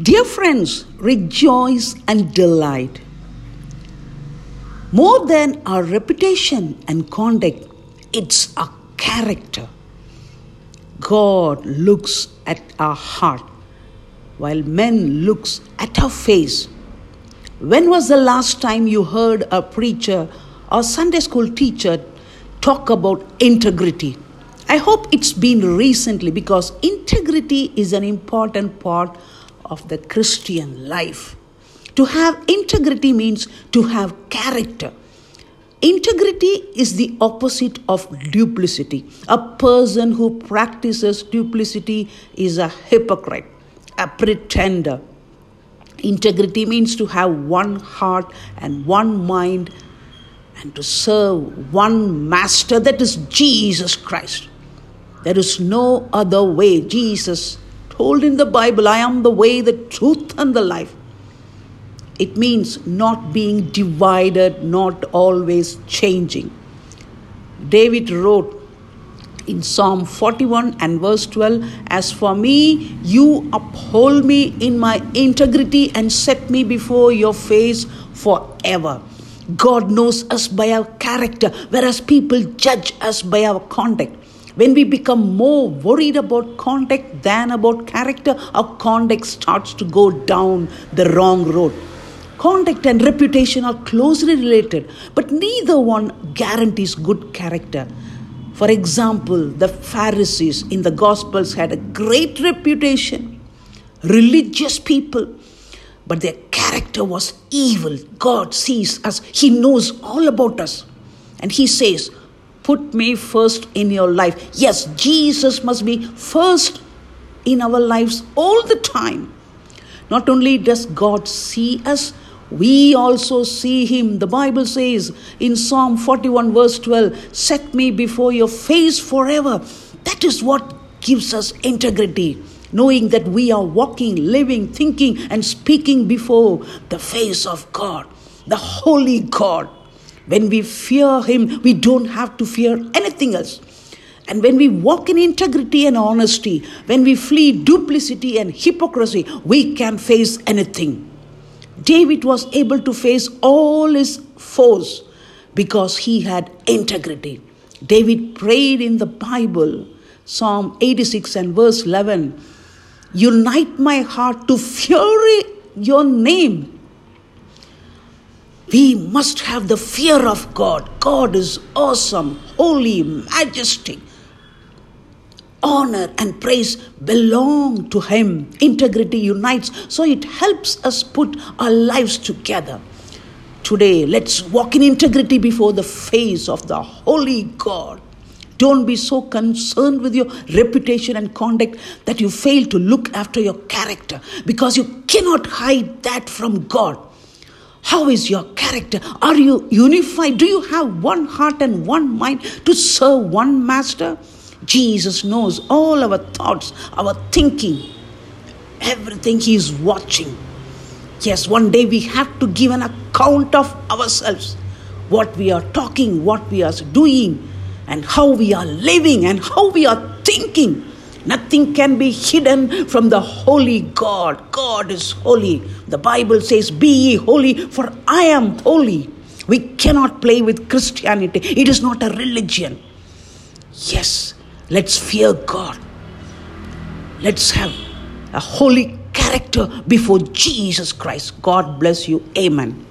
Dear friends, rejoice and delight. More than our reputation and conduct, it's our character. God looks at our heart while men looks at our face. When was the last time you heard a preacher or Sunday school teacher talk about integrity? I hope it's been recently because integrity is an important part of the Christian life. To have integrity means to have character. Integrity is the opposite of duplicity. A person who practices duplicity is a hypocrite, a pretender. Integrity means to have one heart and one mind and to serve one master, that is Jesus Christ. There is no other way. Jesus told in the Bible, I am the way, the truth, and the life. It means not being divided, not always changing. David wrote in Psalm 41 and verse 12 As for me, you uphold me in my integrity and set me before your face forever. God knows us by our character, whereas people judge us by our conduct. When we become more worried about conduct than about character, our conduct starts to go down the wrong road. Conduct and reputation are closely related, but neither one guarantees good character. For example, the Pharisees in the Gospels had a great reputation, religious people, but their character was evil. God sees us, He knows all about us. And He says, Put me first in your life. Yes, Jesus must be first in our lives all the time. Not only does God see us, we also see him. The Bible says in Psalm 41, verse 12, Set me before your face forever. That is what gives us integrity, knowing that we are walking, living, thinking, and speaking before the face of God, the holy God. When we fear him, we don't have to fear anything else. And when we walk in integrity and honesty, when we flee duplicity and hypocrisy, we can face anything. David was able to face all his foes because he had integrity. David prayed in the Bible, Psalm 86 and verse 11 Unite my heart to fury your name. We must have the fear of God. God is awesome, holy, majestic honor and praise belong to Him. Integrity unites, so it helps us put our lives together. Today, let's walk in integrity before the face of the Holy God. Don't be so concerned with your reputation and conduct that you fail to look after your character because you cannot hide that from God. How is your character? Are you unified? Do you have one heart and one mind to serve one master? Jesus knows all our thoughts, our thinking, everything He is watching. Yes, one day we have to give an account of ourselves what we are talking, what we are doing, and how we are living, and how we are thinking. Nothing can be hidden from the holy God. God is holy. The Bible says, Be ye holy, for I am holy. We cannot play with Christianity, it is not a religion. Yes, Let's fear God. Let's have a holy character before Jesus Christ. God bless you. Amen.